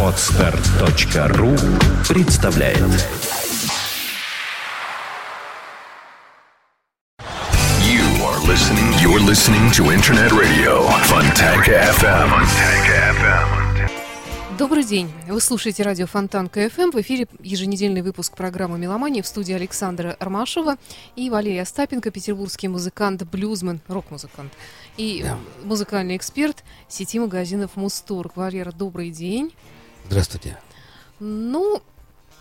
Отстар.ру представляет You are listening. You're listening to Internet Radio Fontanka FM. Fontanka FM. Добрый день. Вы слушаете радио Фонтанка FM. В эфире еженедельный выпуск программы «Меломания» в студии Александра Армашева и Валерия Остапенко, петербургский музыкант, блюзмен, рок-музыкант и музыкальный эксперт сети магазинов «Мусторг». Валера, добрый день. Здравствуйте. Ну,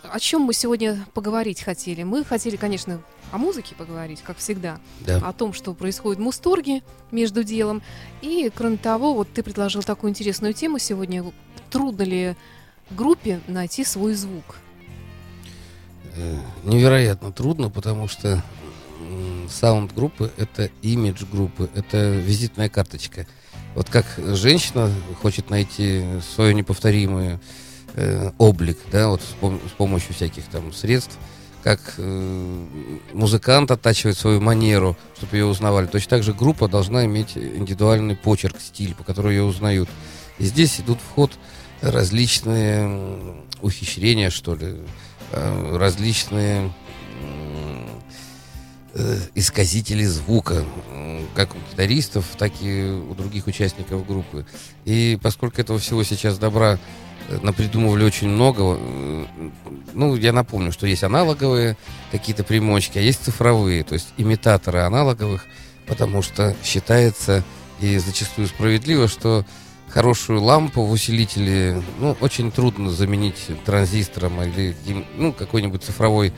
о чем мы сегодня поговорить хотели? Мы хотели, конечно, о музыке поговорить, как всегда. Да. О том, что происходит в Мусторге между делом. И, кроме того, вот ты предложил такую интересную тему сегодня. Трудно ли группе найти свой звук? Э, Невероятно трудно, потому что саунд группы это имидж группы, это визитная карточка. Вот как женщина хочет найти свою неповторимую э, облик, да, вот с, пом- с помощью всяких там средств, как э, музыкант оттачивает свою манеру, чтобы ее узнавали. Точно так же группа должна иметь индивидуальный почерк, стиль, по которому ее узнают. И здесь идут в ход различные ухищрения, что ли, э, различные э, исказители звука, как у гитаристов, так и у других участников группы. И поскольку этого всего сейчас добра э, напридумывали очень много, э, ну, я напомню, что есть аналоговые какие-то примочки, а есть цифровые, то есть имитаторы аналоговых, потому что считается и зачастую справедливо, что хорошую лампу в усилителе, ну, очень трудно заменить транзистором или ну, какой-нибудь цифровой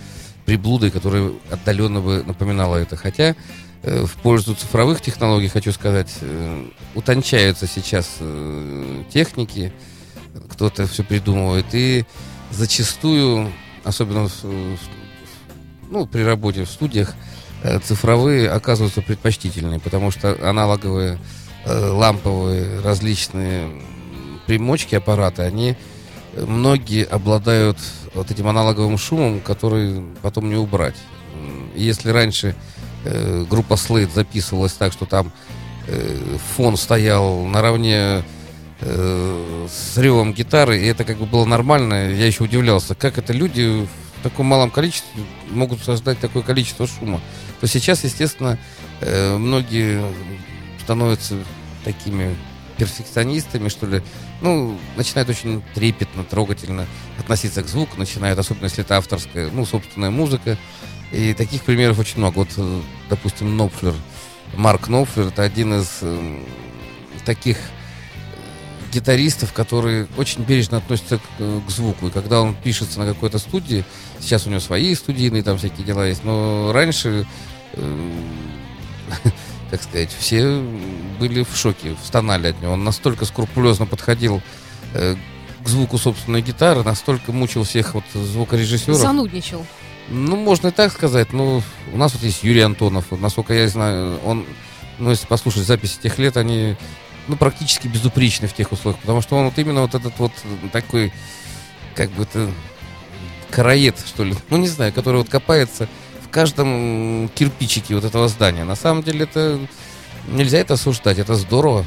приблудой, которая отдаленно бы напоминала это. Хотя э, в пользу цифровых технологий, хочу сказать, э, утончаются сейчас э, техники, кто-то все придумывает, и зачастую, особенно в- ну, при работе в студиях, цифровые оказываются предпочтительные, потому что аналоговые ламповые различные примочки аппарата, они многие обладают вот этим аналоговым шумом, который потом не убрать. Если раньше э, группа Slate записывалась так, что там э, фон стоял наравне э, с ревом гитары, и это как бы было нормально, я еще удивлялся, как это люди в таком малом количестве могут создать такое количество шума. То сейчас, естественно, э, многие становятся такими перфекционистами, что ли, ну, начинают очень трепетно, трогательно относиться к звуку, начинают, особенно если это авторская, ну, собственная музыка. И таких примеров очень много. Вот, э, допустим, Нопфлер, Марк Нопфлер, это один из э, таких э, гитаристов, который очень бережно относится к, э, к звуку. И когда он пишется на какой-то студии, сейчас у него свои студийные там всякие дела есть, но раньше э, как сказать, все были в шоке, стонали от него. Он настолько скрупулезно подходил э, к звуку собственной гитары, настолько мучил всех вот звукорежиссеров. Занудничал. Ну, можно и так сказать. Ну, у нас вот есть Юрий Антонов. Насколько я знаю, он, ну, если послушать записи тех лет, они, ну, практически безупречны в тех условиях. Потому что он вот именно вот этот вот такой, как бы это, караед, что ли. Ну, не знаю, который вот копается каждом кирпичике вот этого здания. На самом деле это нельзя это осуждать, это здорово.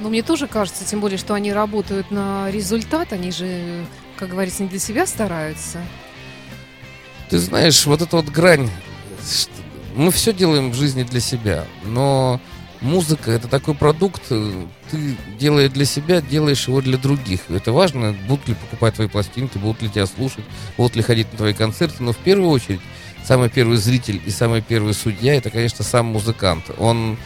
Но мне тоже кажется, тем более, что они работают на результат, они же, как говорится, не для себя стараются. Ты знаешь, вот эта вот грань, мы все делаем в жизни для себя, но музыка это такой продукт, э, ты делая для себя, делаешь его для других. Это важно, будут ли покупать твои пластинки, будут ли тебя слушать, будут ли ходить на твои концерты, но в первую очередь самый первый зритель и самый первый судья это, конечно, сам музыкант. Он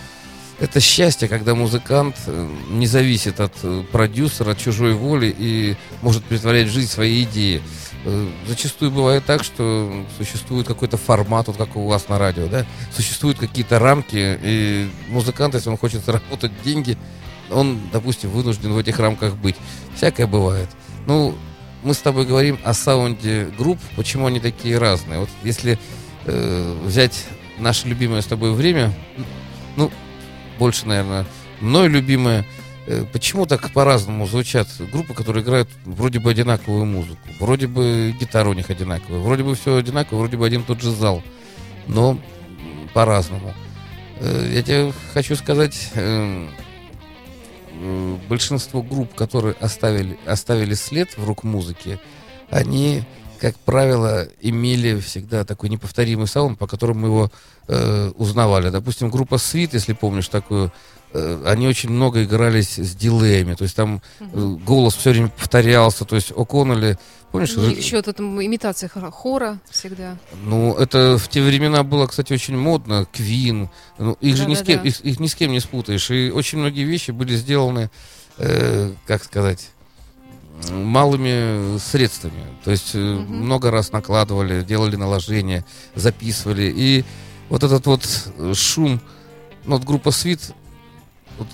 это счастье, когда музыкант э, не зависит от э, продюсера, от чужой воли и может притворять в жизнь свои идеи. Э, Зачастую бывает так, что существует какой-то формат, вот как у вас на радио, да, существуют какие-то рамки, и музыкант, если он хочет заработать деньги, он, допустим, вынужден в этих рамках быть. Всякое бывает. Ну, мы с тобой говорим о саунде групп, почему они такие разные. Вот если э, взять наше любимое с тобой время, ну, больше, наверное, мной любимое, э, почему так по-разному звучат группы, которые играют вроде бы одинаковую музыку, вроде бы гитара у них одинаковая, вроде бы все одинаково, вроде бы один тот же зал, но по-разному. Э, Я тебе хочу сказать, э, м, большинство групп, которые оставили, оставили след в рок-музыке, они, как правило, имели всегда такой неповторимый саунд, по которому его э, узнавали. Допустим, группа Sweet, если помнишь такую, э, они очень много игрались с дилеями, то есть там э, голос все время повторялся, то есть О'Коннелли, помнишь? Ну, ры- еще тут м, имитация хора- всегда. Ну, это в те времена было, кстати, очень модно. Квин. Ну, их же ни с кем, Да-да-да. их, их ни с кем не спутаешь. И очень многие вещи были сделаны, э, как сказать, малыми средствами. То есть э, Мгм. много раз накладывали, делали наложения, записывали. И вот этот вот э, шум, ну, вот группа Свит, вот,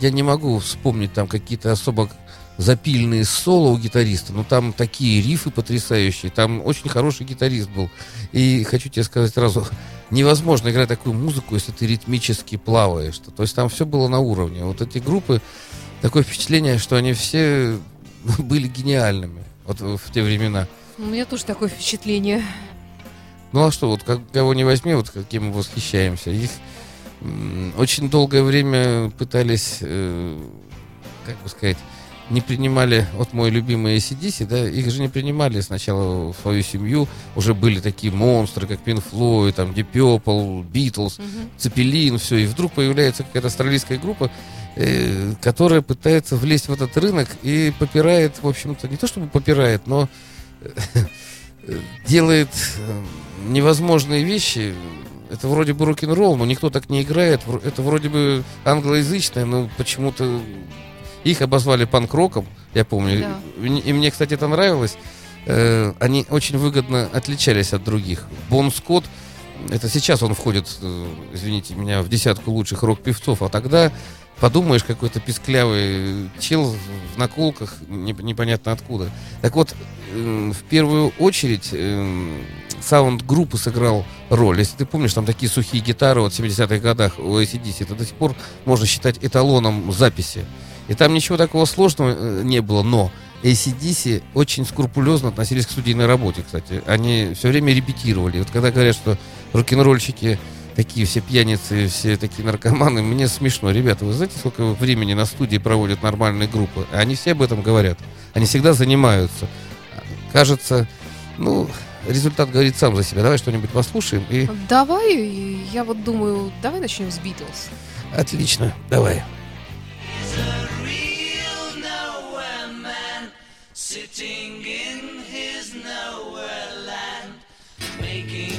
я не могу вспомнить там какие-то особо запильные соло у гитариста, но там такие рифы потрясающие, там очень хороший гитарист был. И хочу тебе сказать сразу, невозможно играть такую музыку, если ты ритмически плаваешь. То есть там все было на уровне. Вот эти группы, такое впечатление, что они все были гениальными вот в те времена. У меня тоже такое впечатление. Ну а что, вот как, кого не возьми, вот каким мы восхищаемся. Их очень долгое время пытались, э, как бы сказать, не принимали, вот мой любимый ACDC, да, их же не принимали сначала в свою семью, уже были такие монстры, как Pink Floyd, там, Deep Purple, Beatles, Мгм. Цепелин, все, и вдруг появляется какая-то австралийская группа, э, которая пытается влезть в этот рынок и попирает, в общем-то, не то чтобы попирает, но э, делает э, невозможные вещи. Это вроде бы рок-н-ролл, но никто так не играет. Это вроде бы англоязычное, но почему-то их обозвали панк-роком, я помню. Да. И мне- кстати, это нравилось. Э, Они очень выгодно отличались от других. Бон Скотт, это сейчас он входит, э, извините меня, в десятку лучших рок-певцов, а тогда подумаешь, какой-то писклявый чел в наколках, не- непонятно откуда. Так вот, э, в первую очередь э, саунд группы сыграл роль. Если ты помнишь, там такие сухие гитары вот в 70-х годах у ACDC, это до сих пор можно считать эталоном записи. И там ничего такого сложного э, не было, но ACDC очень скрупулезно относились к студийной работе, кстати. Они все время репетировали. Вот когда говорят, что рок-н-ролльщики такие все пьяницы, все такие наркоманы, мне смешно. Ребята, вы знаете, сколько времени на студии проводят нормальные группы? Они все об этом говорят. Они всегда занимаются. Кажется, ну, результат говорит сам за себя. Давай что-нибудь послушаем. И Давай, я вот думаю, давай начнем с Битлз. отлично, давай. sitting in his nowhere land making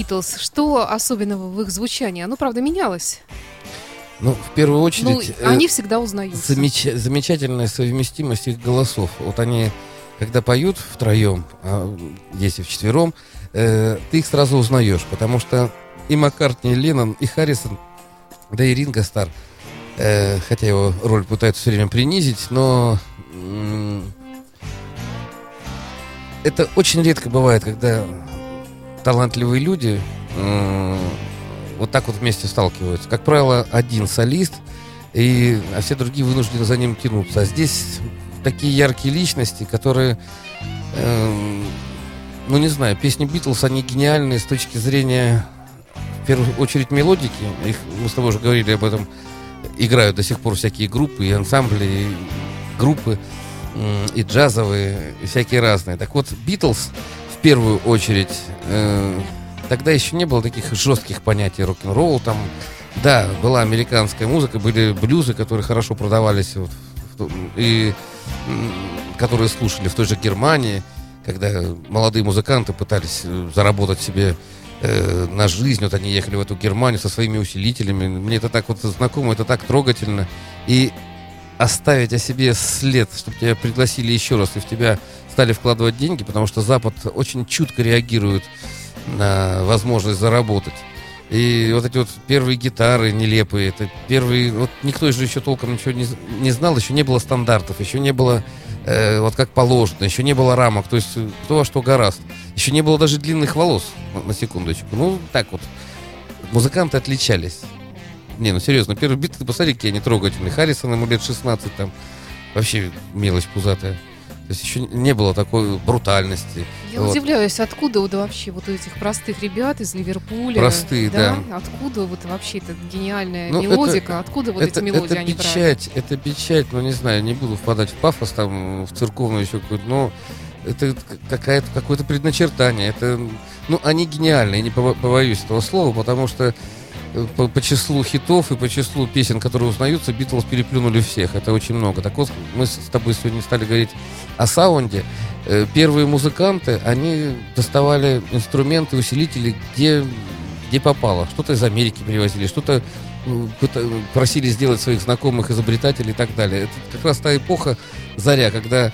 Битлз, что особенного в их звучании? Оно, правда, менялось. Ну, в первую Ну, очередь, э, они всегда узнаются. замеча- замечательная совместимость их голосов. Вот они, когда поют втроем, а если вчетвером, э, ты их сразу узнаешь, потому что и Маккартни, и Леннон, и Харрисон, да и Ринго Стар, э, хотя его роль пытаются все время принизить, но м, это очень редко бывает, когда талантливые люди вот так вот вместе сталкиваются. Как правило, один солист, и, а все другие вынуждены за ним тянуться. А здесь такие яркие личности, которые, эм, ну не знаю, песни Битлз, они гениальные с точки зрения, в первую очередь, мелодики. Их, мы с тобой уже говорили об этом, играют до сих пор всякие группы и ансамбли, и группы, и джазовые, и всякие разные. Так вот, Битлз в первую очередь, э, тогда еще не было таких жестких понятий рок-н-ролл, там, да, была американская музыка, были блюзы, которые хорошо продавались, вот, в и которые слушали в той же Германии, когда молодые музыканты пытались э, заработать себе э, на жизнь, вот они ехали в эту Германию со своими усилителями. Мне это так вот знакомо, это так трогательно. И оставить о себе след, чтобы тебя пригласили еще раз и в тебя стали вкладывать деньги, потому что Запад очень чутко реагирует на возможность заработать. И вот эти вот первые гитары нелепые, это первые, вот никто же еще толком ничего не, не знал, еще не было стандартов, еще не было э, вот как положено, еще не было рамок, то есть э, кто во что гораст. Еще не было даже длинных волос, на секундочку. Ну, так вот, музыканты отличались. Не, ну серьезно, первый бит, ты посмотри, какие они трогательные. Харрисон ему лет 16 там, вообще мелочь пузатая. То есть еще не было такой брутальности. Я Вот. удивляюсь, откуда вот вообще вот у этих простых ребят из Ливерпуля. Простые, да. Откуда вот вообще эта гениальная Ну, мелодика, откуда вот это, эти мелодии это они печать, это печать, ну не знаю, не буду впадать в пафос там, в церковную еще какую-то, но это какая-то, какое-то предначертание. Это, ну, они гениальны, я не побо- побоюсь этого слова, потому что по, по числу хитов и по числу песен, которые узнаются, Битлз переплюнули всех. Это очень много. Так вот, мы с тобой сегодня стали говорить о саунде. Э, Первые музыканты, они доставали инструменты, усилители, где, где попало. Что-то из Америки привозили, что-то э, просили сделать своих знакомых изобретателей и так далее. Это как раз та эпоха заря, когда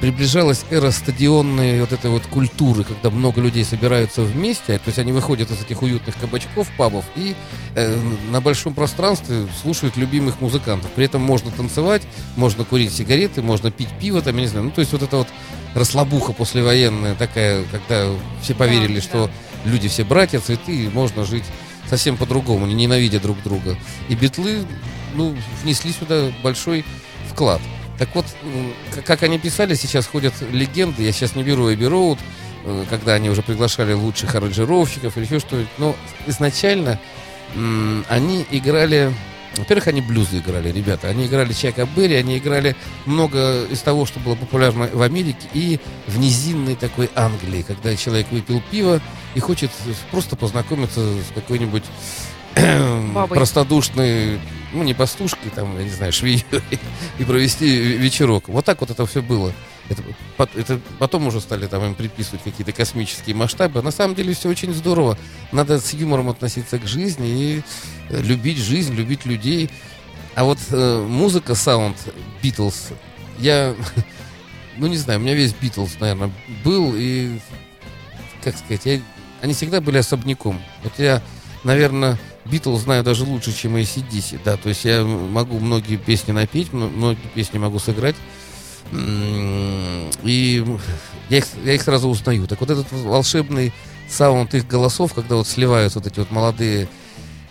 приближалась эра стадионной вот этой вот культуры, когда много людей собираются вместе, то есть они выходят из этих уютных кабачков, пабов и э, на большом пространстве слушают любимых музыкантов. При этом можно танцевать, можно курить сигареты, можно пить пиво, там, я не знаю, ну то есть вот это вот расслабуха послевоенная такая, когда все поверили, Да, что люди все братья, цветы, и можно жить совсем по-другому, не ненавидя друг друга. И битлы, ну, внесли сюда большой вклад. Так вот, к- как они писали, сейчас ходят легенды, я сейчас не беру Эбби Роуд, э, когда они уже приглашали лучших аранжировщиков или еще что-нибудь, но изначально они играли... Во-первых, они блюзы играли, ребята. Они играли Чака Берри, они играли много из того, что было популярно в Америке и в низинной такой Англии, когда человек выпил пиво и хочет просто познакомиться с какой-нибудь Бабой. простодушной, ну, не пастушкой, там, я не знаю, швеей, и провести вечерок. Вот так вот это все было. Это, это потом уже стали там им приписывать какие-то космические масштабы. На самом деле все очень здорово. Надо с юмором относиться к жизни и э, любить жизнь, любить людей. А вот э, музыка, саунд Битлз, я, ну не знаю, у меня весь Битлз, наверное, был и, как сказать, я- они всегда были особняком. Вот я, наверное, Битлз знаю даже лучше, чем ACDC, да, то есть я могу многие песни напеть, мно- многие песни могу сыграть, и я их, я их сразу узнаю. Так вот этот волшебный саунд их голосов, когда вот сливаются вот эти вот молодые,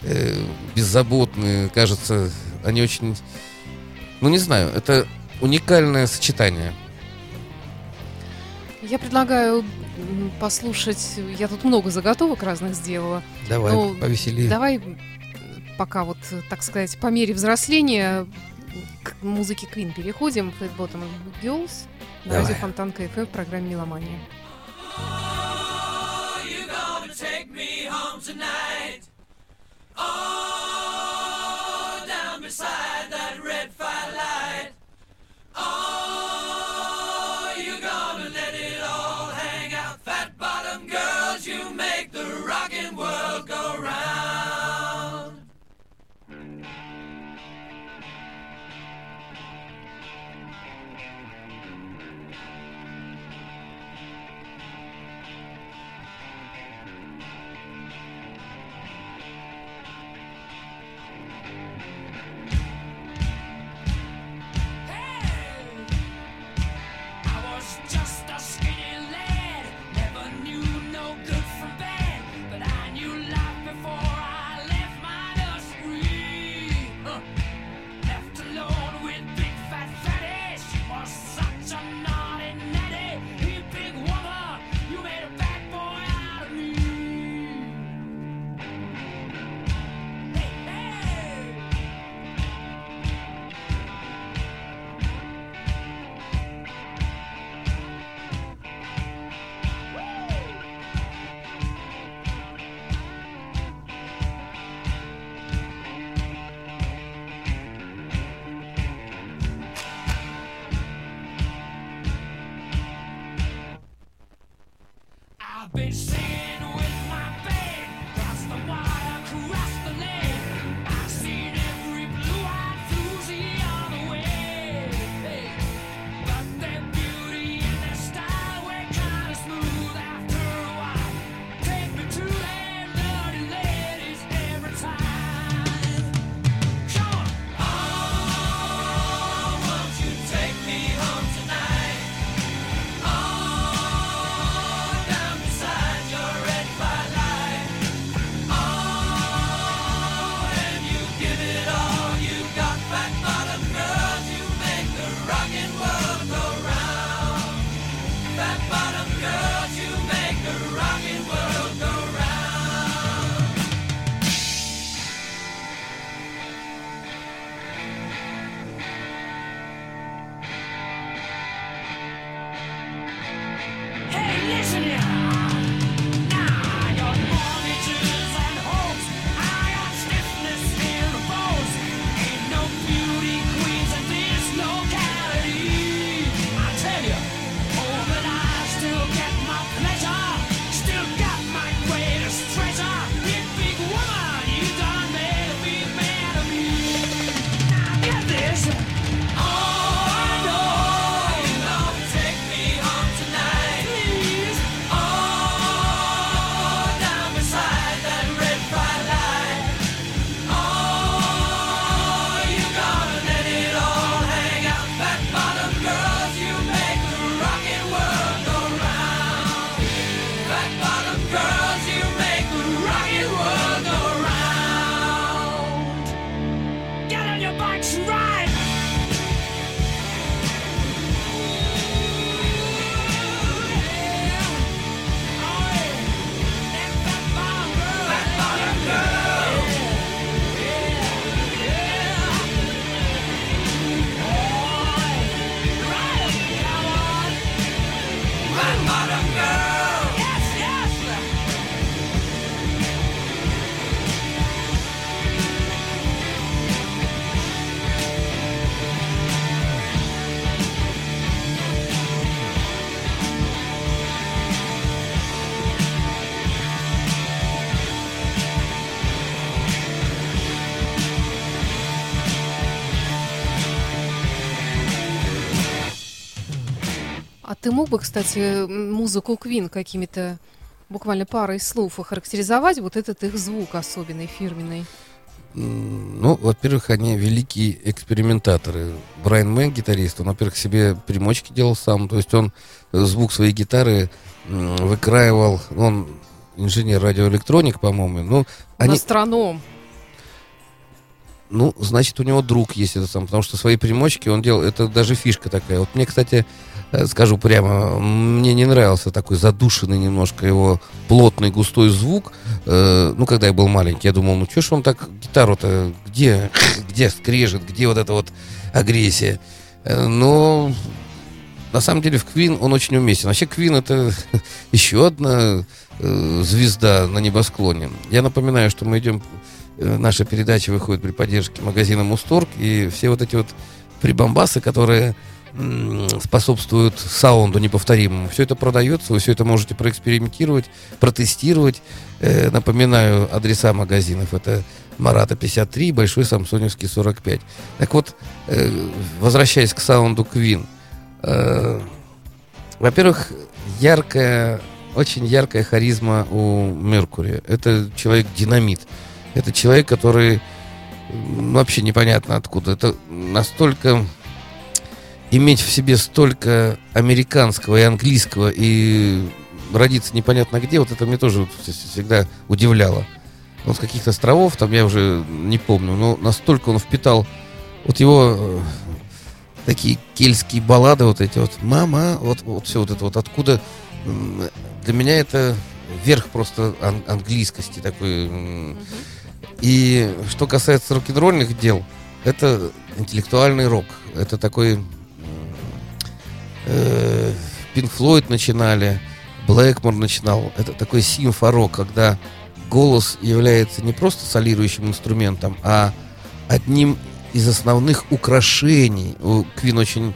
э, беззаботные, кажется, они очень, ну не знаю, это уникальное сочетание. Я предлагаю послушать, я тут много заготовок разных сделала. Давай, Ну, повеселее. Давай пока вот, так сказать, по мере взросления к музыке Queen переходим. Fat Bottom Girls на Давай. радио Фонтанка FM в программе «Меломания». you gonna take me home tonight? Oh, down beside that red firelight. Oh, ты мог бы, кстати, музыку Квин какими-то буквально парой слов охарактеризовать? Вот этот их звук особенный, фирменный. Ну, во-первых, они великие экспериментаторы. Брайан Мэн, гитарист, он, во-первых, себе примочки делал сам. То есть он э, звук своей гитары выкраивал. Он инженер-радиоэлектроник, по-моему. Ну, Он они, астроном. Ну, значит, у него друг есть этот сам, потому что свои примочки он делал. Это даже фишка такая. Вот мне, кстати, э, скажу прямо, мне не нравился такой задушенный немножко его плотный густой звук. Э, ну, когда я был маленький, я думал, ну, что ж он так гитару-то, где, где скрежет, где вот эта вот агрессия. Э, но на самом деле в Квин он очень уместен. Вообще Квин это еще одна звезда на небосклоне. Я напоминаю, что мы идем, наша передача выходит при поддержке магазина Мусторг, и все вот эти вот прибамбасы, которые способствуют саунду неповторимому. Все это продается, вы все это можете проэкспериментировать, протестировать. Э, напоминаю, адреса магазинов это Марата 53, Большой Самсоневский 45. Так вот, э, возвращаясь к саунду Квин, Э, Во-первых, яркая, очень яркая харизма у Меркури. Это человек-динамит. Это человек, который вообще непонятно откуда. Это настолько иметь в себе столько американского и английского и родиться непонятно где, вот это мне тоже всегда удивляло. Он с каких-то островов, там я уже не помню, но настолько он впитал вот его э, такие кельтские баллады, вот эти вот «Мама», вот, вот все вот это вот, откуда для меня это верх просто ан- английскости такой. м. И что касается рок-н-ролльных дел, это интеллектуальный рок. Это такой Пинк Флойд начинали, Блэкмор начинал. Это такой симфорок, когда голос является не просто солирующим инструментом, а одним из основных украшений. У Квин очень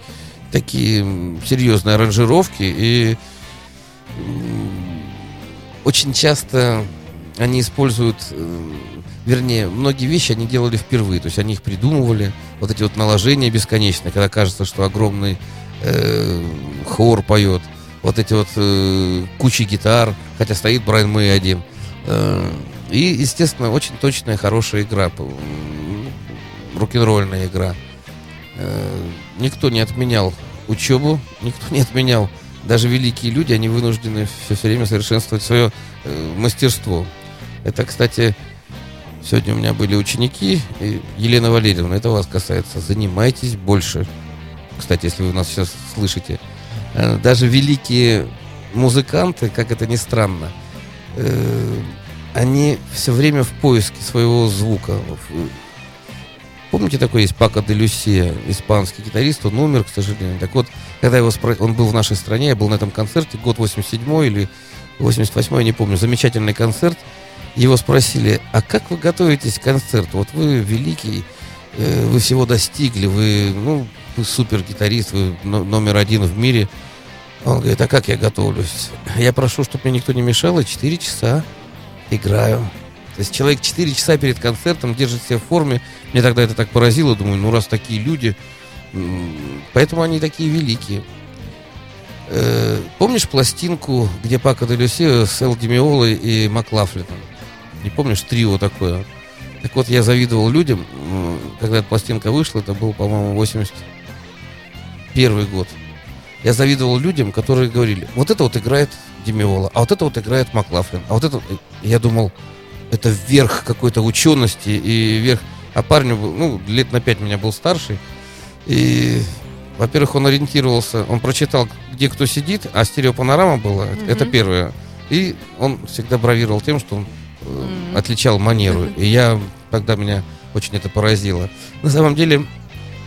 такие серьезные аранжировки и очень часто они используют, э, вернее, многие вещи они делали впервые, то есть они их придумывали, вот эти вот наложения бесконечные, когда кажется, что огромный э, хор поет, вот эти вот э, кучи гитар, хотя стоит Брайан Мэй один. Э, и, естественно, очень точная, хорошая игра, рок-н-ролльная игра. Э, никто не отменял учебу, никто не отменял. Даже великие люди, они вынуждены все, время совершенствовать свое э, мастерство. Это, кстати, сегодня у меня были ученики, Елена Валерьевна, это вас касается. Занимайтесь больше. Кстати, если вы нас сейчас слышите, Э, даже великие музыканты, как это ни странно, э, они все время в поиске своего звука. В- Помните, такой есть Пако де Люсия, испанский гитарист, он умер, к сожалению. Так вот, когда его спро- он был в нашей стране, я был на этом концерте, год 87 или 88 я не помню, замечательный концерт. Его спросили, а как вы готовитесь к концерту? Вот вы великий, э, вы всего достигли, вы, ну, вы супер гитарист, вы но- номер один в мире. Он говорит, а как я готовлюсь? Я прошу, чтобы мне никто не мешал, и 4 часа играю. То есть человек 4 часа перед концертом держит себя в форме. Мне тогда это так поразило, думаю, ну раз такие люди, поэтому они такие великие. Э, помнишь пластинку, где Пако де Люсио с Эл Демиолой и Маклафлином? Не помнишь, трио такое? Так вот, я завидовал людям, когда эта пластинка вышла, это был, по-моему, 81 год. Я завидовал людям, которые говорили, вот это вот играет Демиола, а вот это вот играет Маклафлин, а вот это... вот-» Я думал, это верх какой-то учености и верх... А парню, был, ну, лет на пять меня был старший, и, во-первых, он ориентировался, он прочитал, где кто сидит, а стереопанорама была, Мгм. это первое. И он всегда бравировал тем, что он Мгм. отличал манеру. И я, тогда меня очень это поразило. На самом деле,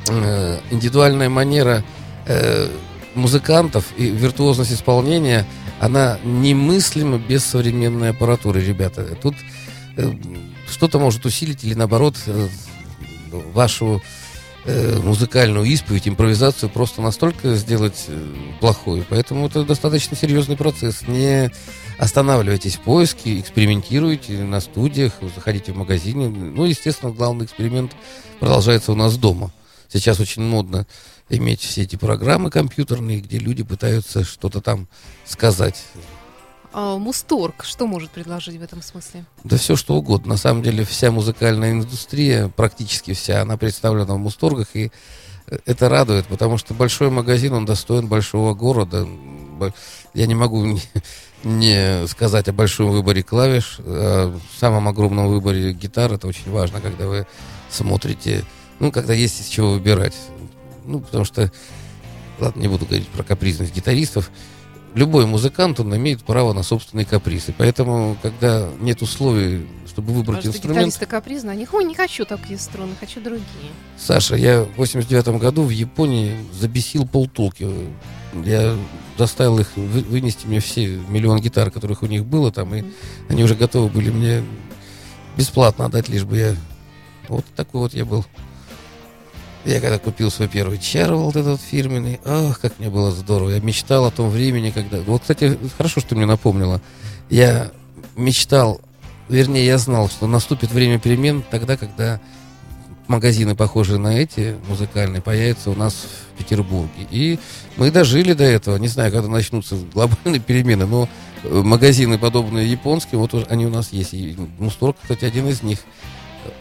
э, индивидуальная манера э, музыкантов и виртуозность исполнения, она немыслима без современной аппаратуры, ребята. Тут что-то может усилить или наоборот вашу э, музыкальную исповедь, импровизацию просто настолько сделать э, плохой. Поэтому это достаточно серьезный процесс. Не останавливайтесь в поиске, экспериментируйте на студиях, заходите в магазины. Ну, естественно, главный эксперимент продолжается у нас дома. Сейчас очень модно иметь все эти программы компьютерные, где люди пытаются что-то там сказать. А, Мусторг что может предложить в этом смысле? Да все что угодно. На самом деле вся музыкальная индустрия, практически вся, она представлена в Мусторгах, и э, это радует, потому что большой магазин, он достоин большого города. Я не могу не, не сказать о большом выборе клавиш, о самом огромном выборе гитар. Это очень важно, когда вы смотрите, ну, когда есть из чего выбирать. Ну, потому что, ладно, не буду говорить про капризность гитаристов, любой музыкант, он имеет право на собственные капризы. Поэтому, когда нет условий, чтобы выбрать что инструмент... гитаристы капризны, они, ой, не хочу такие струны, хочу другие. Саша, я в 89 году в Японии забесил полтулки. Я заставил их вы- вынести мне все миллион гитар, которых у них было там, и они уже готовы были мне бесплатно отдать, лишь бы я... Вот такой вот я был. Я когда купил свой первый чар, вот этот фирменный, ах, как мне было здорово. Я мечтал о том времени, когда... Вот, кстати, хорошо, что ты мне напомнила. Я мечтал, вернее, я знал, что наступит время перемен тогда, когда магазины, похожие на эти музыкальные, появятся у нас в Петербурге. И мы дожили до этого. Не знаю, когда начнутся глобальные перемены, но э, магазины, подобные японским, вот они у нас есть. И Мусторг, кстати, один из них.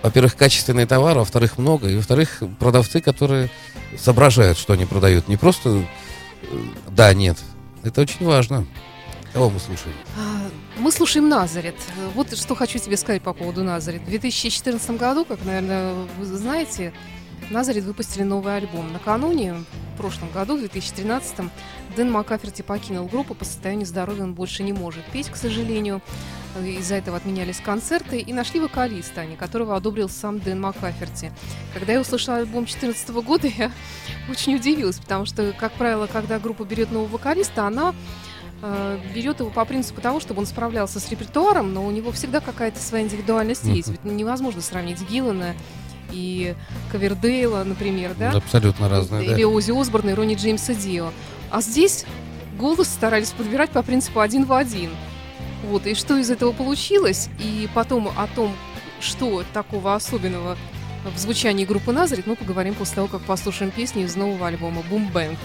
Во-первых, качественные товары, во-вторых, много. И во-вторых, продавцы, которые соображают, что они продают. Не просто э, да, нет. Это очень важно. Кого мы слушаем? А, Мы слушаем Назарет. Вот что хочу тебе сказать по поводу Назарет. В 2014 году, как, наверное, вы знаете, Назарет выпустили новый альбом. Накануне, в прошлом году, в 2013 Дэн Макаферти покинул группу по состоянию здоровья, он больше не может петь, к сожалению. Из-за этого отменялись концерты и нашли вокалиста, они, которого одобрил сам Дэн Макаферти. Когда я услышала альбом 2014 года, я очень удивилась, потому что, как правило, когда группа берет нового вокалиста, она э, берет его по принципу того, чтобы он справлялся с репертуаром, но у него всегда какая-то своя индивидуальность есть. Ведь невозможно сравнить Гиллана и Ковердейла, например, да? Абсолютно разные, да. Или Ози Осборна и Ронни Джеймса Дио. А здесь голос старались подбирать по принципу один в один. Вот, и что из этого получилось, и потом о том, что такого особенного в звучании группы Назарит, мы поговорим после того, как послушаем песни из нового альбома «Бум Бэнг».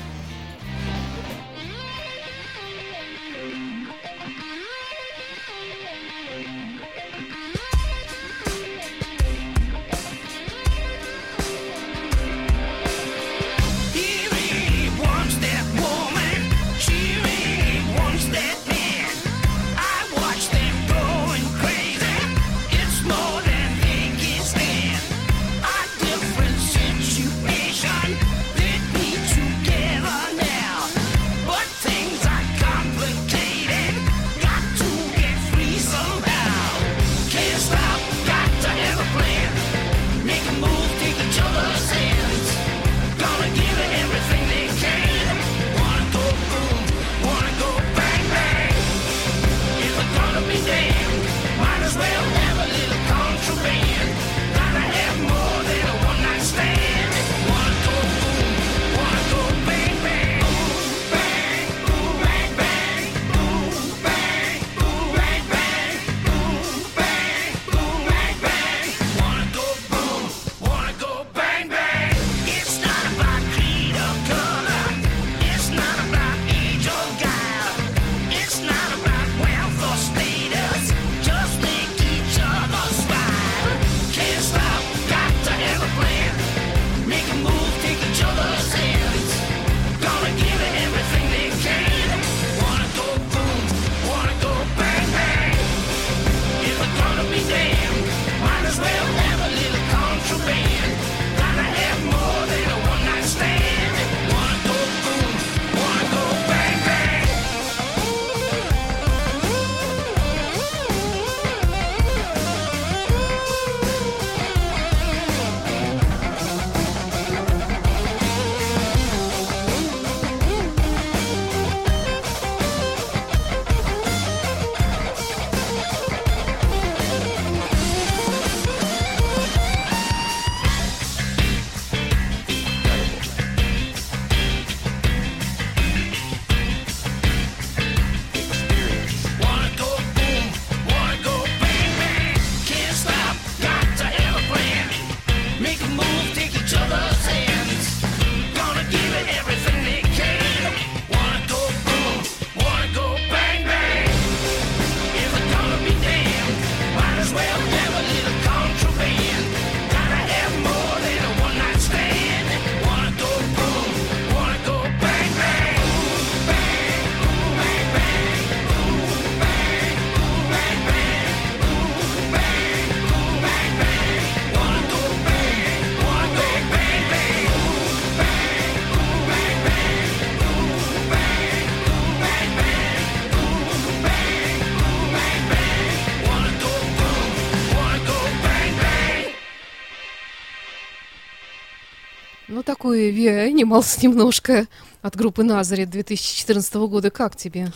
Такой Ви Animals немножко от группы Назарит 2014 года. Как тебе?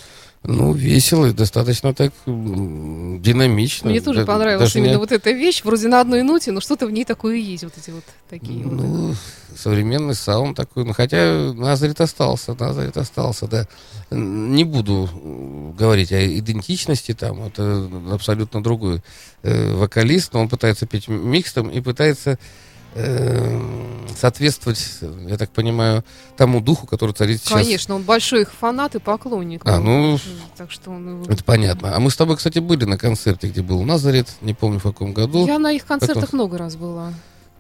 Ну, весело и достаточно так динамично. Мне тоже Да- понравилась именно не- вот эта вещь. Вроде на одной ноте, но что-то в ней такое есть. Вот эти вот такие вот. Ну, современный саунд такой. Ну, хотя Назарит остался, Назарит остался, да. Не буду м, говорить о идентичности там, это абсолютно другой э, вокалист, но он пытается петь микстом и пытается э, соответствовать, я так понимаю, тому духу, который царит сейчас. Конечно, он большой их фанат и поклонник. А, ну, Так что он... это понятно. А мы с тобой, кстати, были на концерте, где был Назарит, не помню в каком году. Я на их концертах Каком? много раз была.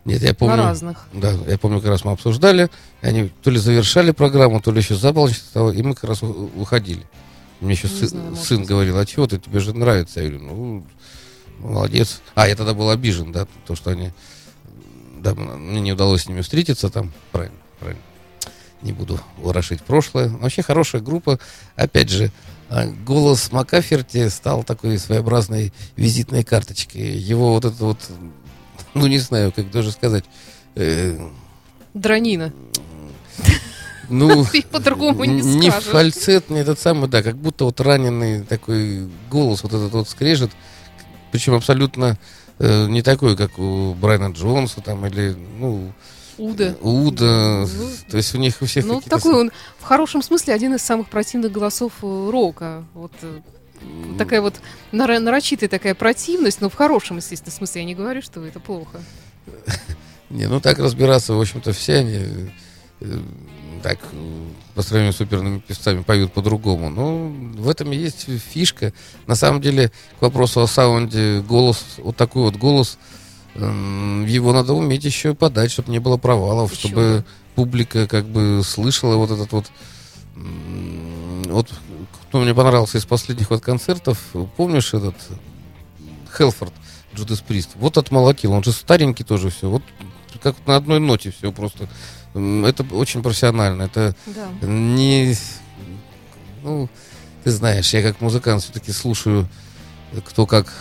Нет, я помню. На разных. Да, я помню, как раз мы обсуждали. Они то ли завершали программу, то ли еще за полночь стало, и мы как раз уходили. Мне еще Не сын, знаю, сын быть. говорил, а чего ты, тебе же нравится? Я говорю, ну, молодец. А, я тогда был обижен, да, то, что они... Да, мне не удалось с ними встретиться там. Правильно, правильно. Не буду ворошить прошлое. Вообще хорошая группа. Опять же, а, голос Макаферти стал такой своеобразной визитной карточкой. Его вот это вот, ну не знаю, как даже сказать, э, Дранина. ну, по-другому не не скажешь. фальцет, не этот самый, да, как будто вот раненый такой голос, вот этот вот скрежет, причем абсолютно э, не такой, как у Брайана Джонса там или, ну, Уда. Уда, Ну, то есть у них у всех Ну, такой он, в хорошем смысле, один из самых противных голосов э, рока. Вот, э, Такая вот наро- нарочитая такая противность, но в хорошем, естественно, смысле. Я не говорю, что это плохо. Не, ну так разбираться, в общем-то, все они э, так, по сравнению с оперными певцами, поют по-другому. Но в этом и есть фишка. На самом деле, к вопросу о саунде, голос, вот такой вот голос, м, его надо уметь еще подать, чтобы не было провалов, Еще чтобы бы. публика как бы слышала вот этот вот... Вот кто мне понравился из последних вот концертов, помнишь этот Хелфорд, Джудас Прист? Вот отмолотил, он же старенький тоже все. Вот как на одной ноте все просто. Это очень профессионально. Это Да. не... Ну, ты знаешь, я как музыкант все-таки слушаю, кто как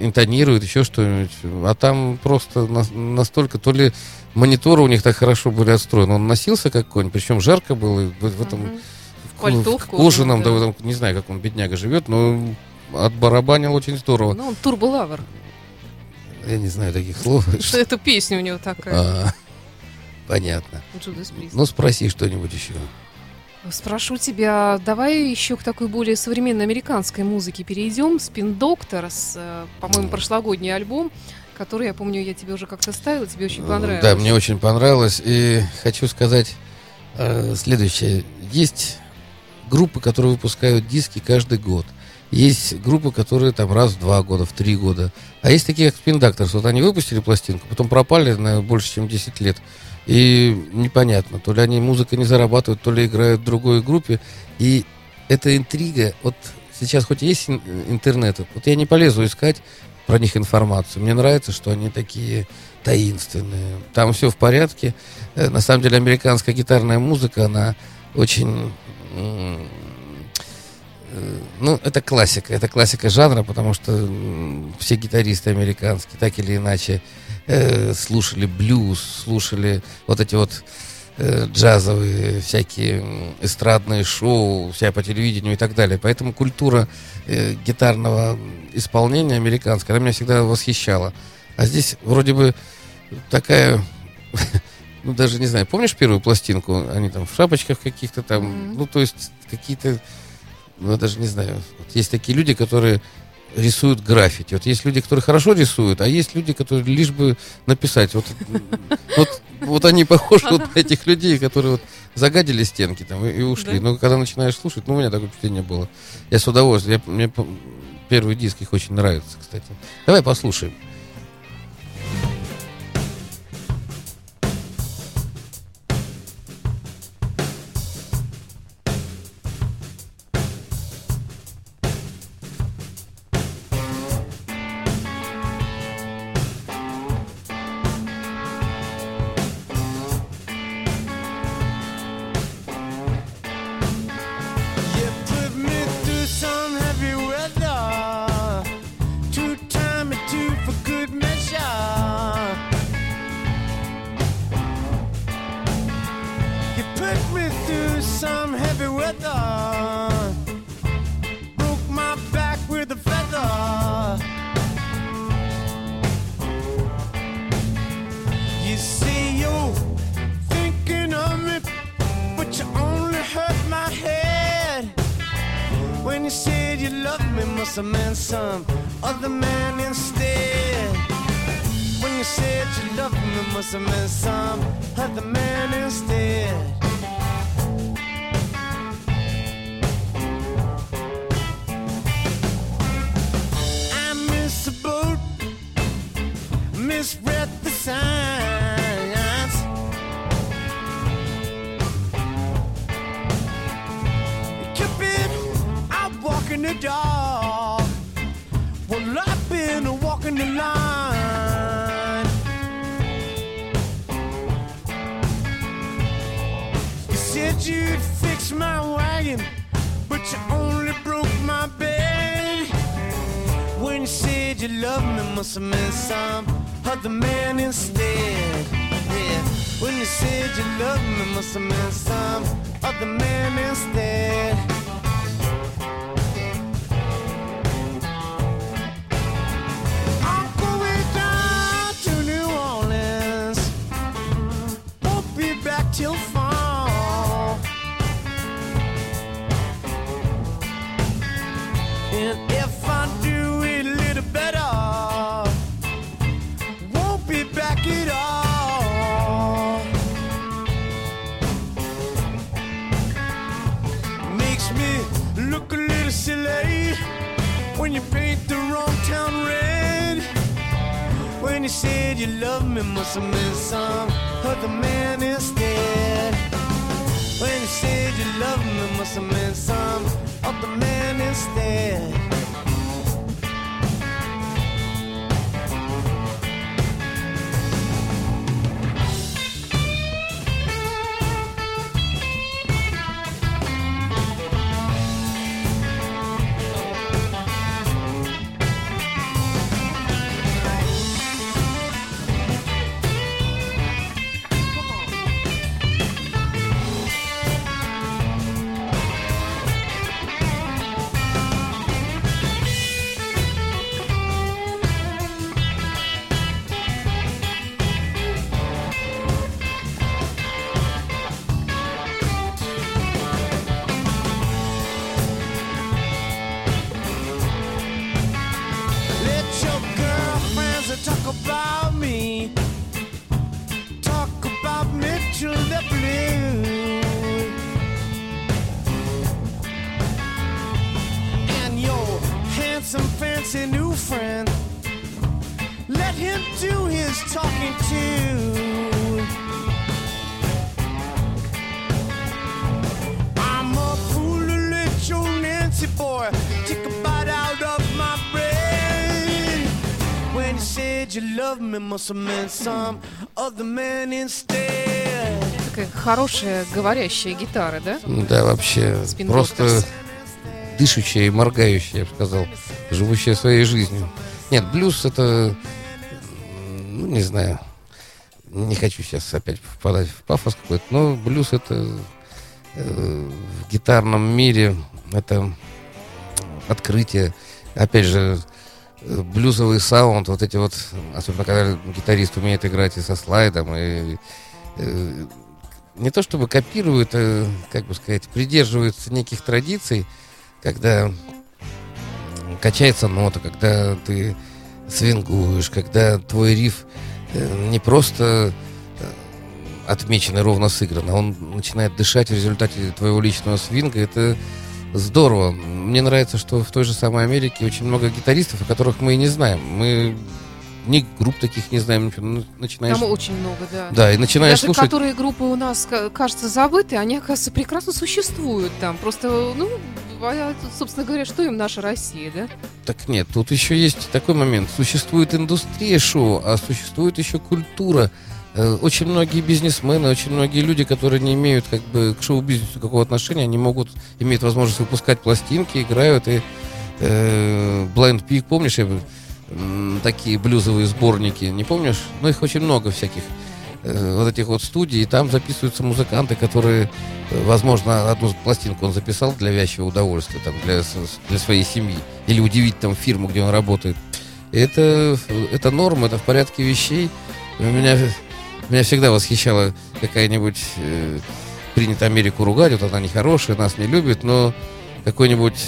интонирует, еще что-нибудь. А там просто на- настолько, то ли мониторы у них так хорошо были отстроены. Он носился как конь, причем жарко было. В, в этом Мгм. в, в кожаном, да, да. в этом, не знаю, как он, бедняга, живет, но отбарабанил очень здорово. Ну, он турболавр. Я не знаю таких слов. Что это песня у него такая. Понятно. Прист. Ну, спроси что-нибудь еще. Спрошу тебя, давай еще к такой более современной американской музыке перейдем. Спин Доктор, с, э, по-моему, прошлогодний альбом, который, я помню, я тебе уже как-то ставила, тебе очень понравилось. Да, мне очень понравилось. И хочу сказать э, следующее. Есть группы, которые выпускают диски каждый год. Есть группы, которые там раз в два года, в три года. А есть такие, как Spin Doctors. Вот они выпустили пластинку, потом пропали на больше, чем 10 лет. И непонятно, то ли они музыкой не зарабатывают, то ли играют в другой группе. И эта интрига, вот сейчас хоть есть ин- интернет, вот я не полезу искать про них информацию. Мне нравится, что они такие таинственные. Там все в порядке. Э, На самом деле американская гитарная музыка, она очень... э, Ну, это классика, это классика жанра, потому что все гитаристы американские так или иначе э, слушали блюз, слушали вот эти вот э, джазовые всякие эстрадные шоу, вся по телевидению и так далее. Поэтому культура э, гитарного исполнения американская, она меня всегда восхищала. А здесь вроде бы такая, ну даже не знаю, помнишь первую пластинку? Они там в шапочках каких-то там, ну то есть какие-то, ну я даже не знаю. Вот есть такие люди, которые рисуют граффити. Вот есть люди, которые хорошо рисуют, а есть люди, которые лишь бы написать. Вот, вот, вот они похожи вот на этих людей, которые вот загадили стенки там и, и ушли. Да. Но когда начинаешь слушать, ну у меня такое впечатление было. Я с удовольствием. Я, мне первый диск их очень нравится, кстати. Давай послушаем. Said you'd fix my wagon, but you only broke my bed. When you said you loved me, must have meant some other man instead. Yeah. When you said you loved me, must have meant some other man instead. Said you love me, must have meant some other man instead. When you said you love me, must have meant some other man instead. Must have meant some other man instead. Такая хорошая говорящая гитара, да? Да, вообще, Spin просто Doctors. дышащая и моргающая, я бы сказал, живущая своей жизнью. Нет, блюз это, ну, не знаю, не хочу сейчас опять впадать в пафос какой-то, но блюз это э, в гитарном мире, это открытие, опять же, блюзовый саунд, вот эти вот, особенно когда гитарист умеет играть и со слайдом, и э, не то чтобы копирует, а, как бы сказать, придерживается неких традиций, когда качается нота, когда ты свингуешь, когда твой риф э, не просто э, отмечен и ровно сыгран, а он начинает дышать в результате твоего личного свинга. Это здорово. Мне нравится, что в той же самой Америке очень много гитаристов, о которых мы и не знаем. Мы ни групп таких не знаем. Ну, начинаешь... Там очень много, да. Да, и начинаешь Даже слушать... которые группы у нас, ка- кажется, забыты, они, оказывается, прекрасно существуют там. Просто, ну, а, собственно говоря, что им наша Россия, да? Так нет, тут еще есть такой момент. Существует индустрия шоу, а существует еще культура. Э, Очень многие бизнесмены, очень многие люди, которые не имеют как бы к шоу-бизнесу какого отношения, они могут, имеют возможность выпускать пластинки, играют. И э, Blind Pig, помнишь, я, м, такие блюзовые сборники, не помнишь? Ну, их очень много всяких э, вот этих вот студий, и там записываются музыканты, которые, э, возможно, одну пластинку он записал для вящего удовольствия, там, для, для своей семьи, или удивить там фирму, где он работает. Это, это норма, это в порядке вещей. У меня, меня всегда восхищала какая-нибудь э, принято Америку ругать, вот она нехорошая, нас не любит, но какой-нибудь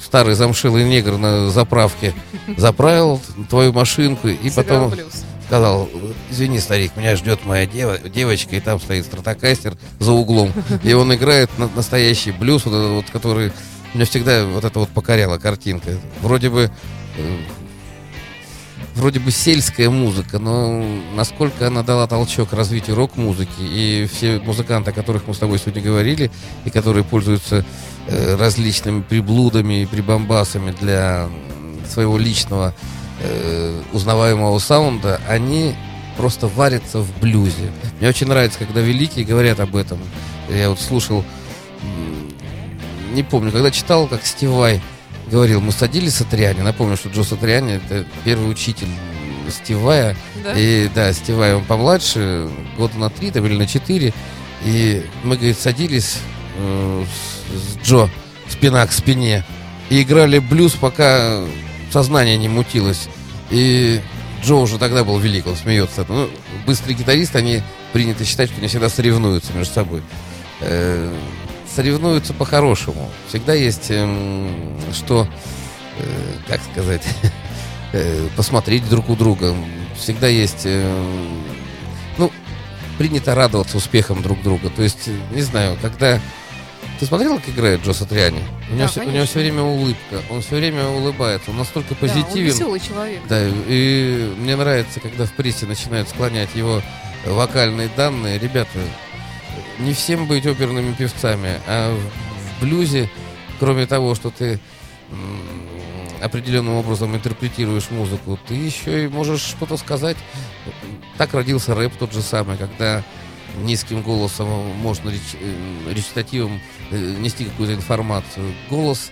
старый замшилый негр на заправке заправил твою машинку и Сыграл потом сказал, извини, старик, меня ждет моя дева- девочка, и там стоит стратокастер за углом. И он играет на- настоящий блюз, вот, вот, который... Меня всегда вот это вот покоряла картинка. Вроде бы... Вроде бы сельская музыка, но насколько она дала толчок развитию рок-музыки, и все музыканты, о которых мы с тобой сегодня говорили, и которые пользуются э, различными приблудами и прибамбасами для своего личного э, узнаваемого саунда, они просто варятся в блюзе. Мне очень нравится, когда великие говорят об этом. Я вот слушал, не помню, когда читал, как Стивай говорил, мы садили Сатриани. Напомню, что Джо Сатриани это первый учитель Стивая. Да? И да, Стивай, он помладше, года на три там, или на четыре. И мы, говорит, садились э, с, с Джо спина к спине и играли блюз, пока сознание не мутилось. И Джо уже тогда был велик, он смеется. Ну, быстрые гитаристы, они принято считать, что они всегда соревнуются между собой. Э, соревнуются по-хорошему. Всегда есть эм, что, э, как сказать, э, посмотреть друг у друга. Всегда есть, э, ну, принято радоваться успехам друг друга. То есть, не знаю, когда Ты смотрел, как играет Джо Сатриани? У него, Да, все, у него все время улыбка, он все время улыбается, он настолько Да, он позитивен. веселый человек. Да, и мне нравится, когда в прессе начинают склонять его вокальные данные. Ребята, не всем быть оперными певцами, а в- блюзе, кроме того, что ты определенным образом интерпретируешь музыку, ты еще и можешь что-то сказать. Так родился рэп тот же самый, когда низким голосом можно реч- э, речитативом э, нести какую-то информацию. Голос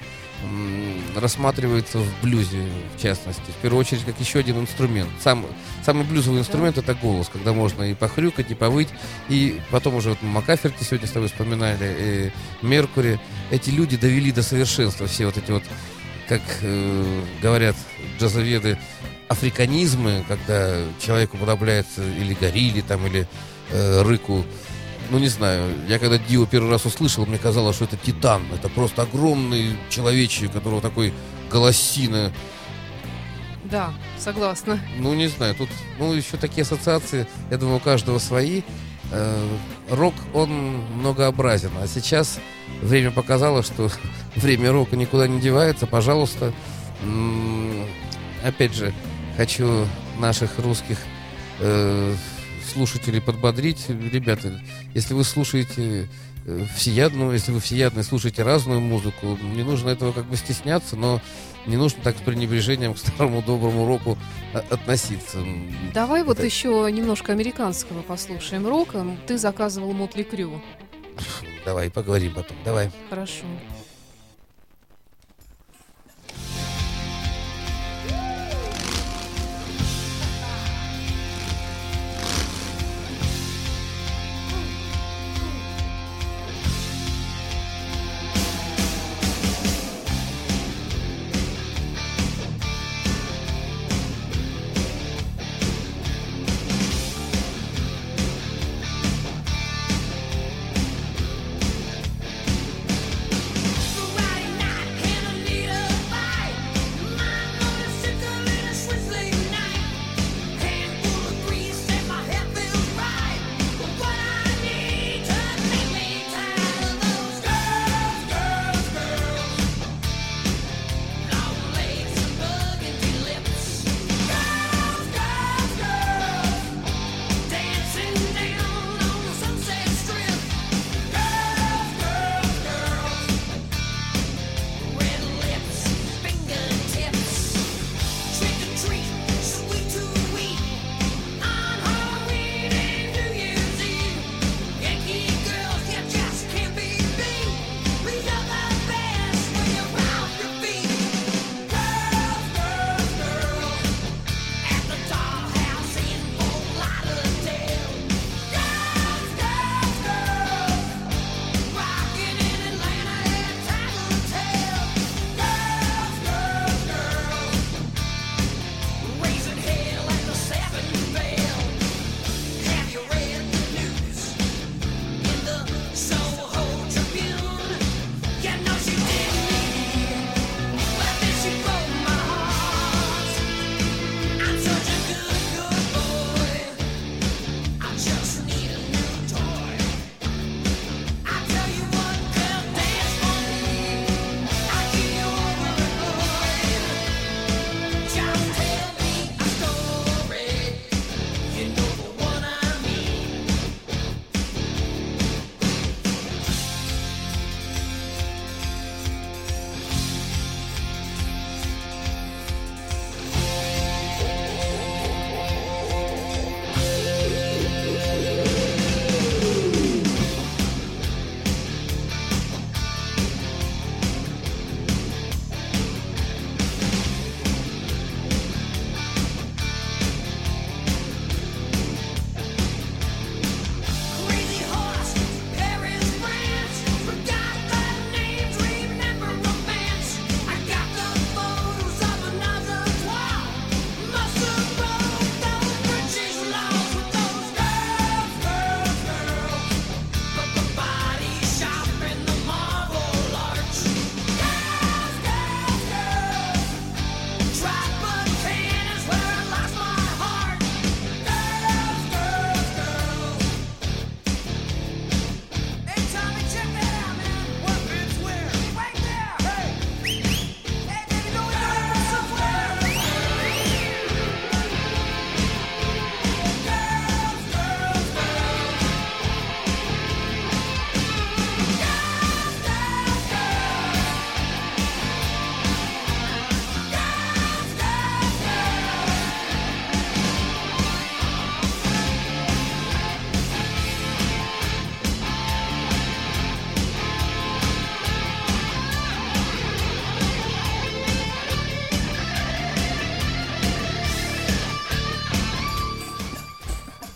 рассматривается в блюзе, в частности, в первую очередь, как еще один инструмент. Сам, самый блюзовый инструмент это голос, когда можно и похрюкать, и повыть, и потом уже вот Макаферти сегодня с тобой вспоминали, и Меркури. Эти люди довели до совершенства все вот эти вот, как э, говорят джазоведы, африканизмы, когда человек уподобляется или горилле там, или э, рыку. Ну, не знаю, я когда Дио первый раз услышал, мне казалось, что это титан. Это просто огромный человечек, у которого такой голосина. Да, согласна. Ну, не знаю, тут, ну, еще такие ассоциации, я думаю, у каждого свои. Э, рок, он многообразен. А сейчас время показало, что время рока никуда не девается. Пожалуйста, опять же, хочу наших русских э, слушателей подбодрить. Ребята, если вы слушаете э, всеядную, если вы всеядные слушаете разную музыку, не нужно этого как бы стесняться, но не нужно так с пренебрежением к старому доброму року а- относиться. Давай вот Да. еще немножко американского послушаем рока. Ты заказывал Мотли Крю. Давай, поговорим потом. Давай. Хорошо.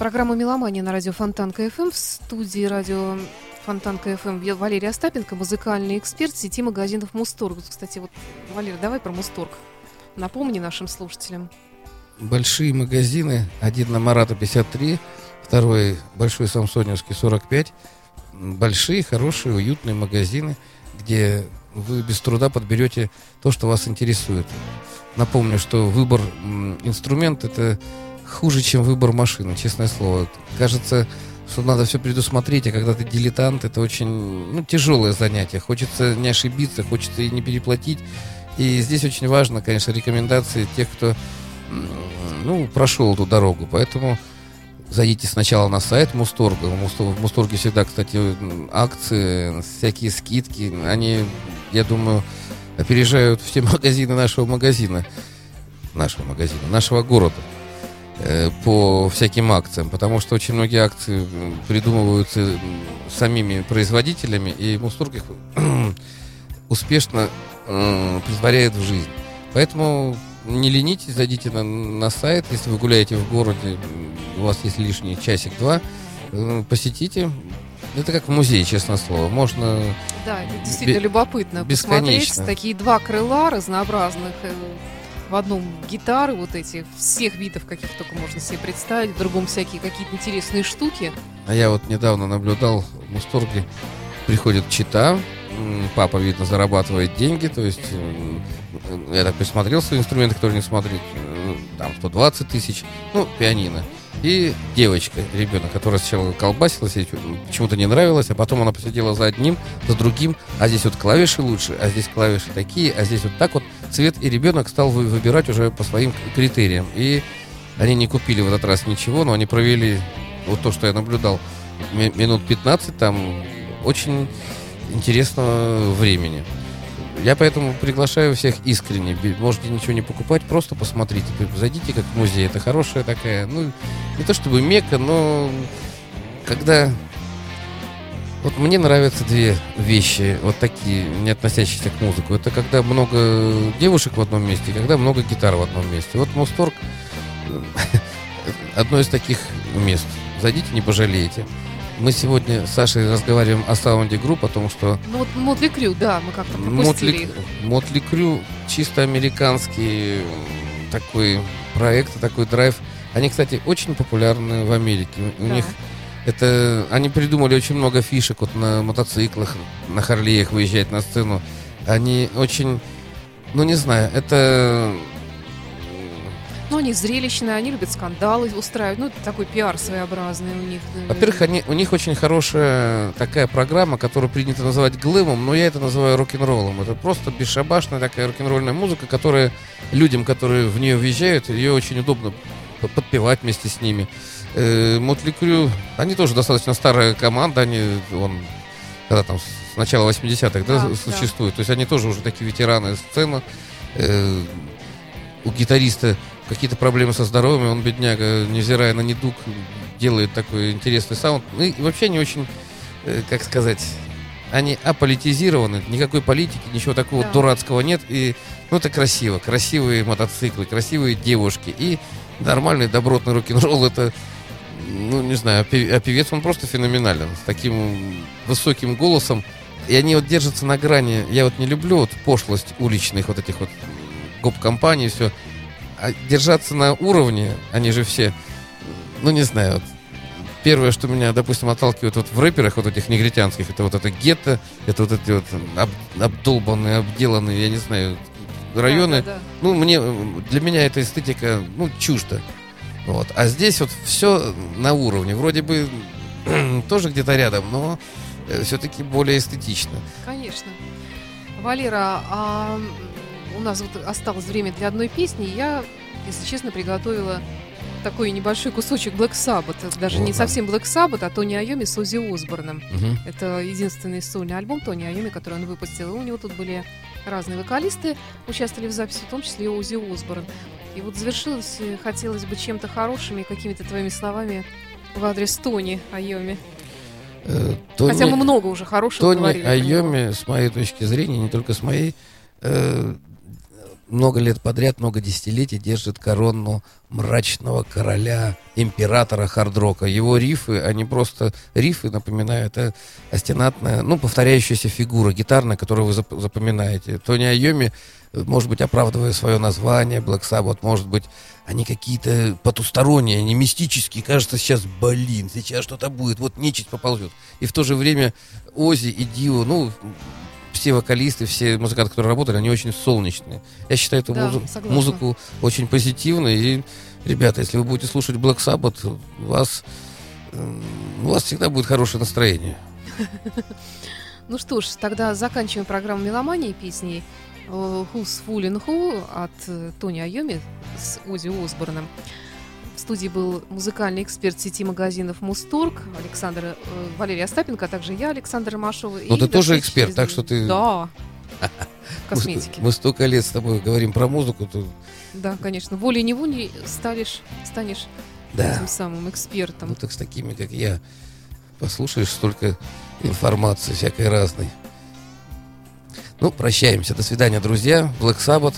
Программа «Меломания» на радио Фонтанка ФМ. В студии радио Фонтанка ФМ Я- Валерия Остапенко, музыкальный эксперт сети магазинов Мусторг. Кстати, вот, Валерий, давай про Мусторг. Напомни нашим слушателям. Большие магазины. Один на Марата 53, второй Большой Сампсониевский 45. М, Большие, хорошие, уютные магазины, где вы без труда подберете то, что вас интересует. Напомню, что выбор инструмент это хуже, чем выбор машины, честное слово. Кажется, что надо все предусмотреть, а когда ты дилетант, это очень ну, тяжелое занятие. Хочется не ошибиться, хочется и не переплатить. И здесь очень важно, конечно, рекомендации тех, кто ну, прошел эту дорогу. Поэтому зайдите сначала на сайт Мусторга. В Мусто- в Мусторге всегда, кстати, акции, всякие скидки. Они, я думаю, опережают все магазины нашего магазина. Нашего магазина, нашего города по всяким акциям, потому что очень многие акции придумываются самими производителями, и Мусторг их успешно притворяет в жизнь. Поэтому не ленитесь, зайдите на, на сайт, если вы гуляете в городе, у вас есть лишний часик-два, э, посетите. Это как в музее, честное слово. Можно Да, это действительно Бе- любопытно посмотреть. бесконечно. Такие два крыла разнообразных. В одном гитары вот эти, всех видов, каких только можно себе представить. В другом всякие какие-то интересные штуки. А я вот недавно наблюдал в Мусторге, приходит чита, папа, видно, зарабатывает деньги, то есть я так присмотрел свои инструменты, которые не смотреть, там 120 тысяч, ну, пианино. И девочка, ребенок, которая сначала колбасилась, ей почему-то не нравилось, а потом она посидела за одним, за другим, а здесь вот клавиши лучше, а здесь клавиши такие, а здесь вот так вот цвет, и ребенок стал вы- выбирать уже по своим критериям. И они не купили в этот раз ничего, но они провели вот то, что я наблюдал, ми- минут 15 там очень интересного времени. Я поэтому приглашаю всех искренне. Можете ничего не покупать, просто посмотрите. Зайдите как в музей. Это хорошая такая, ну, не то чтобы мека, но когда... Вот мне нравятся две вещи, вот такие, не относящиеся к музыку. Это когда много девушек в одном месте, когда много гитар в одном месте. Вот Мусторг э, одно из таких мест. Зайдите, не пожалеете. Мы сегодня с Сашей разговариваем о саунде групп, о том, что Ну вот Мотли Крю, да, мы как-то пропустили Мотли, Крю чисто американский такой проект, такой драйв. Они, кстати, очень популярны в Америке. У Да. них это они придумали очень много фишек вот на мотоциклах, на Харлеях выезжать на сцену. Они очень, ну не знаю, это Ну, они зрелищные, они любят скандалы устраивать. Ну, это такой пиар своеобразный у них. э, Во-первых, они, у них очень хорошая такая программа, которую принято называть глэмом, но я это называю рок-н-роллом. Это просто бесшабашная такая рок-н-ролльная музыка, которая людям, которые в нее въезжают, ее очень удобно подпевать вместе с ними. Мотли Крю, они тоже достаточно старая команда, они, он, когда там с начала 80-х, да, Да, да. существуют. То есть они тоже уже такие ветераны сцены. Э, у гитариста какие-то проблемы со здоровьем, он, бедняга, невзирая на недуг, делает такой интересный саунд. Ну и вообще не очень, э, как сказать, они аполитизированы, никакой политики, ничего такого Да. дурацкого нет. И, ну, это красиво. Красивые мотоциклы, красивые девушки. И нормальный добротный рок-н-ролл это, ну, не знаю, а а певец, он просто феноменален. С таким высоким голосом. И они вот держатся на грани. Я вот не люблю вот пошлость уличных вот этих вот гоп-компаний, все. А держаться на уровне, они же все, ну, не знаю, вот, первое, что меня, допустим, отталкивает вот в рэперах вот этих негритянских, это вот это гетто, это вот эти вот об- обдолбанные, обделанные, я не знаю, районы. Да, да, да. Ну, мне, для меня эта эстетика, ну, чужда. Вот. А здесь вот все на уровне. Вроде бы тоже где-то рядом, но все-таки более эстетично. Конечно. Валера, а у нас вот осталось время для одной песни. Я, если честно, приготовила такой небольшой кусочек Black Sabbath. Даже не Ага. совсем Black Sabbath, а Тони Айоми с Оззи Осборном. Мгм. Это единственный сольный альбом Тони Айоми, который он выпустил. И у него тут были разные вокалисты, участвовали в записи, в том числе и Оззи Осборн. И вот завершилось, э, хотелось бы чем-то хорошим и какими-то твоими словами в адрес Тони Айоми. Э, Хотя Тони- мы много уже хорошего Тони говорили. Айоми, с моей точки зрения, не только с моей, э, много лет подряд, много десятилетий держит корону мрачного короля, императора хардрока. Его рифы, они просто рифы напоминают а, остенатная, ну, повторяющаяся фигура гитарная, которую вы зап- запоминаете. Тони Айоми, может быть, оправдывая свое название, Black Sabbath, может быть, они какие-то потусторонние, они мистические. Кажется, сейчас, блин, сейчас что-то будет, вот нечисть поползет. И в то же время Ози и Дио, ну, все вокалисты, все музыканты, которые работали, они очень солнечные. Я считаю эту Да, музы- согласна. музыку очень позитивной. И, ребята, если вы будете слушать Black Sabbath, у вас, у вас всегда будет хорошее настроение. Ну что ж, тогда заканчиваем программу «Меломании» песней э, «Who's Fooling Who» от э, Тони Айоми с Ози Осборном. В студии был музыкальный эксперт сети магазинов «Мусторг» Александр э, Валерий Остапенко, а также я, Александр Ромашова. Ну, И ты тоже эксперт, через так что ты- Да. Мы, Косметики. мы столько лет с тобой говорим про музыку, то Да, конечно. Волей-неволей станешь, станешь да. этим самым экспертом. Ну так с такими, как я, послушаешь столько информации всякой разной. Ну, прощаемся. До свидания, друзья. Black Sabbath.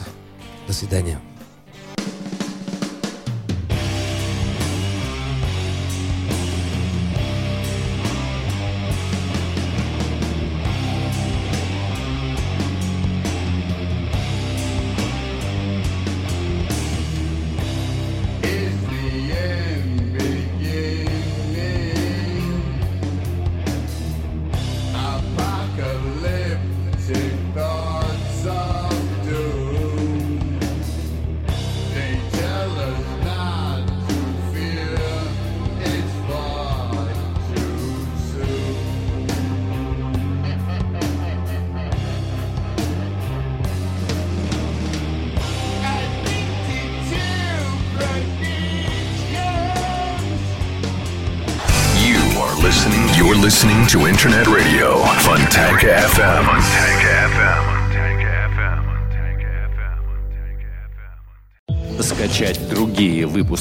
До свидания.